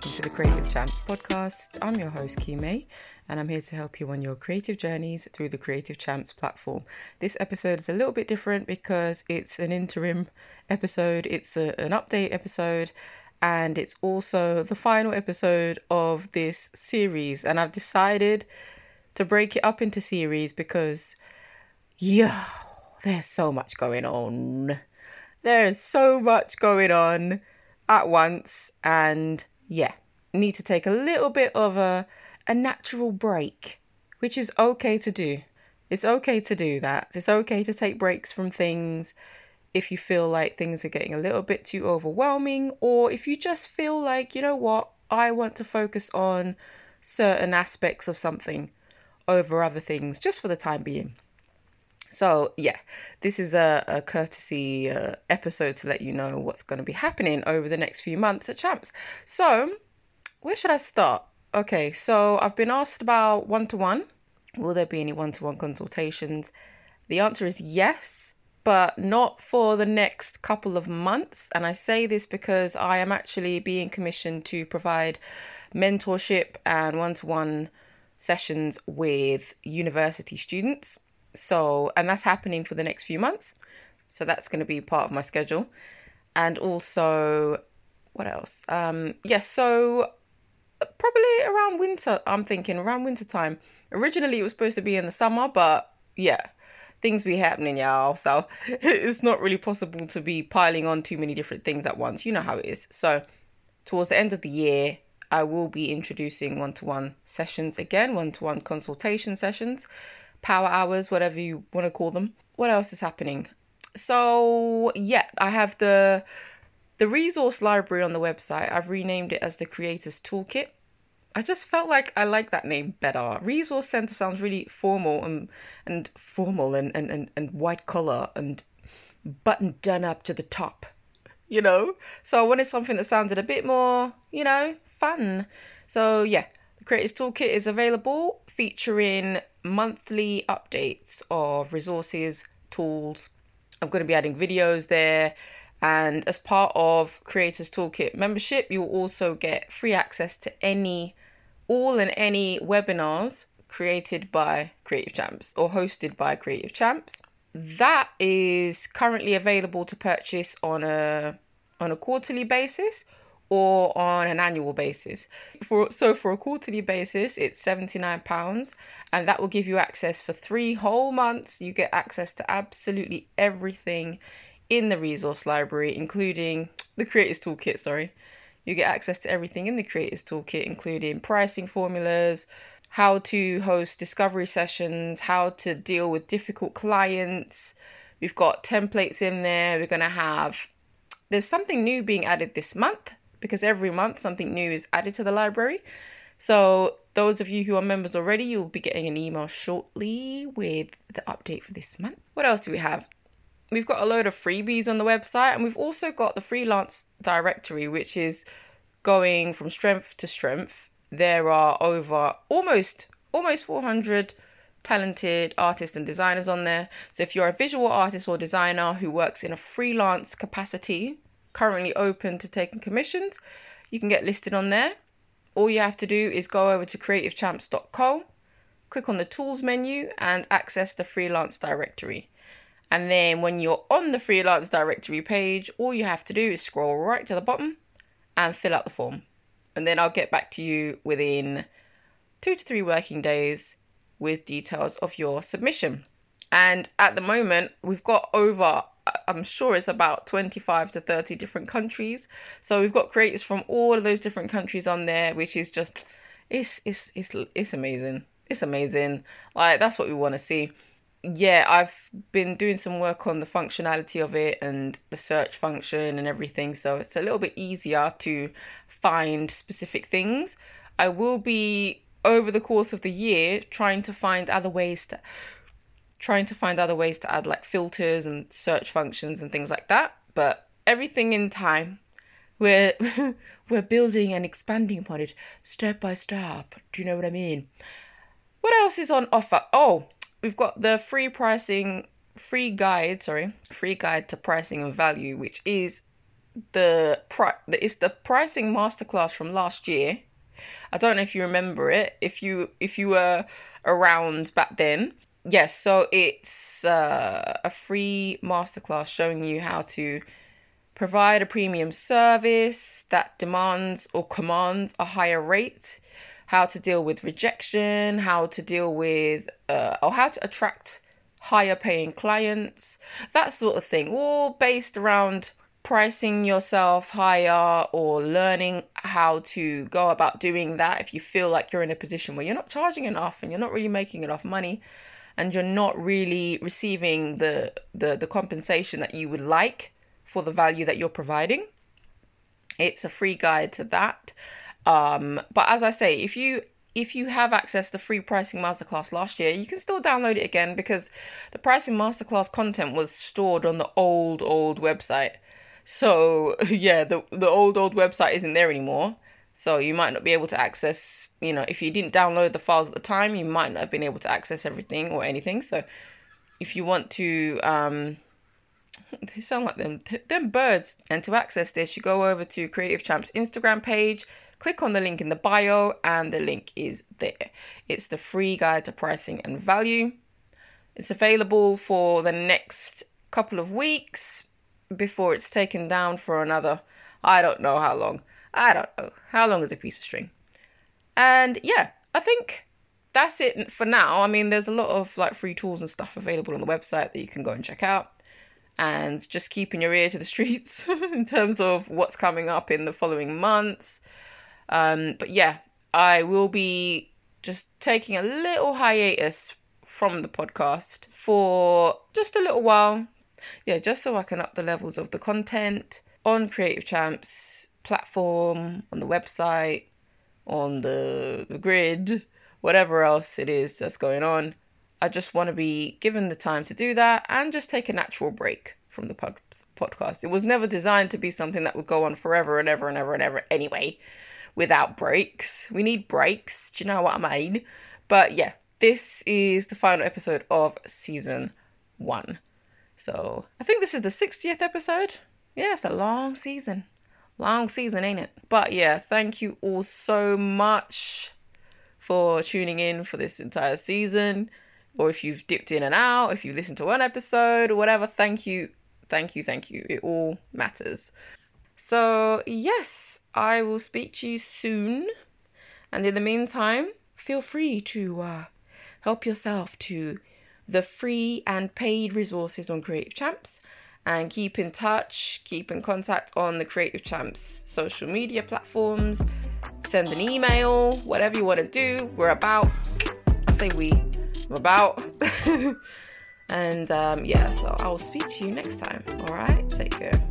welcome to the Creative Champs podcast. I'm your host, Kime, and I'm here to help you on your creative journeys through the Creative Champs platform. This episode is a little bit different because it's an interim episode, it's a, an update episode, and it's also the final episode of this series. And I've decided to break it up into series because, yeah, there's so much going on. There's so much going on at once, and yeah, need to take a little bit of a a natural break, which is okay to do. It's okay to do that. It's okay to take breaks from things if you feel like things are getting a little bit too overwhelming, or if you just feel like, you know what, I want to focus on certain aspects of something over other things just for the time being. So, yeah, this is a, a courtesy uh, episode to let you know what's going to be happening over the next few months at Champs. So, where should I start? Okay, so I've been asked about one to one. Will there be any one to one consultations? The answer is yes, but not for the next couple of months. And I say this because I am actually being commissioned to provide mentorship and one to one sessions with university students. So, and that's happening for the next few months. So that's going to be part of my schedule. And also, what else? Um, yes, yeah, so probably around winter, I'm thinking around winter time. Originally, it was supposed to be in the summer, but yeah, things be happening, y'all. So it's not really possible to be piling on too many different things at once. You know how it is. So, towards the end of the year, I will be introducing one to one sessions again, one to one consultation sessions power hours, whatever you want to call them. What else is happening? So yeah, I have the the resource library on the website. I've renamed it as the Creators Toolkit. I just felt like I like that name better. Resource Center sounds really formal and and formal and and, and, and white collar and buttoned done up to the top. You know? So I wanted something that sounded a bit more, you know, fun. So yeah, the Creators Toolkit is available featuring monthly updates of resources, tools. I'm going to be adding videos there. And as part of Creators Toolkit membership, you'll also get free access to any, all and any webinars created by Creative Champs or hosted by Creative Champs. That is currently available to purchase on a on a quarterly basis or on an annual basis. For so for a quarterly basis, it's 79 pounds and that will give you access for 3 whole months. You get access to absolutely everything in the resource library including the creators toolkit, sorry. You get access to everything in the creators toolkit including pricing formulas, how to host discovery sessions, how to deal with difficult clients. We've got templates in there. We're going to have there's something new being added this month because every month something new is added to the library. So, those of you who are members already, you'll be getting an email shortly with the update for this month. What else do we have? We've got a load of freebies on the website, and we've also got the freelance directory, which is going from strength to strength. There are over almost almost 400 talented artists and designers on there. So if you're a visual artist or designer who works in a freelance capacity, currently open to taking commissions. You can get listed on there. All you have to do is go over to creativechamps.co, click on the tools menu, and access the freelance directory. And then when you're on the freelance directory page, all you have to do is scroll right to the bottom and fill out the form. And then I'll get back to you within two to three working days with details of your submission. And at the moment, we've got over I'm sure it's about 25 to 30 different countries. So we've got creators from all of those different countries on there, which is just it's it's it's it's amazing. It's amazing. Like that's what we want to see. Yeah, I've been doing some work on the functionality of it and the search function and everything, so it's a little bit easier to find specific things. I will be over the course of the year trying to find other ways to trying to find other ways to add like filters and search functions and things like that. But everything in time. We're we're building and expanding upon it step by step. Do you know what I mean? What else is on offer? Oh, we've got the free pricing, free guide, sorry, free guide to pricing and value, which is the pri- it's the pricing masterclass from last year. I don't know if you remember it. If you if you were around back then, yes. So it's uh, a free masterclass showing you how to provide a premium service that demands or commands a higher rate, how to deal with rejection, how to deal with uh, or how to attract higher paying clients, that sort of thing, all based around pricing yourself higher or learning how to go about doing that if you feel like you're in a position where you're not charging enough and you're not really making enough money and you're not really receiving the the, the compensation that you would like for the value that you're providing it's a free guide to that um, but as i say if you if you have access to the free pricing masterclass last year, you can still download it again because the pricing masterclass content was stored on the old, old website. So yeah, the the old old website isn't there anymore. So you might not be able to access, you know, if you didn't download the files at the time, you might not have been able to access everything or anything. So if you want to um they sound like them them birds and to access this you go over to creative champs instagram page click on the link in the bio and the link is there it's the free guide to pricing and value it's available for the next couple of weeks before it's taken down for another, I don't know how long. I don't know. How long is a piece of string? And yeah, I think that's it for now. I mean, there's a lot of like free tools and stuff available on the website that you can go and check out. And just keeping your ear to the streets in terms of what's coming up in the following months. Um, but yeah, I will be just taking a little hiatus from the podcast for just a little while yeah, just so I can up the levels of the content on Creative Champs platform, on the website, on the, the grid, whatever else it is that's going on. I just want to be given the time to do that and just take a natural break from the pod- podcast. It was never designed to be something that would go on forever and ever and ever and ever anyway, without breaks. We need breaks. Do you know what I mean? But yeah, this is the final episode of season one. So I think this is the 60th episode. Yeah, it's a long season. Long season, ain't it? But yeah, thank you all so much for tuning in for this entire season. Or if you've dipped in and out, if you listened to one episode or whatever, thank you, thank you, thank you. It all matters. So, yes, I will speak to you soon. And in the meantime, feel free to uh, help yourself to the free and paid resources on Creative Champs and keep in touch, keep in contact on the Creative Champs social media platforms. Send an email, whatever you want to do. We're about, I say we, I'm about. and um, yeah, so I will speak to you next time. All right, take care.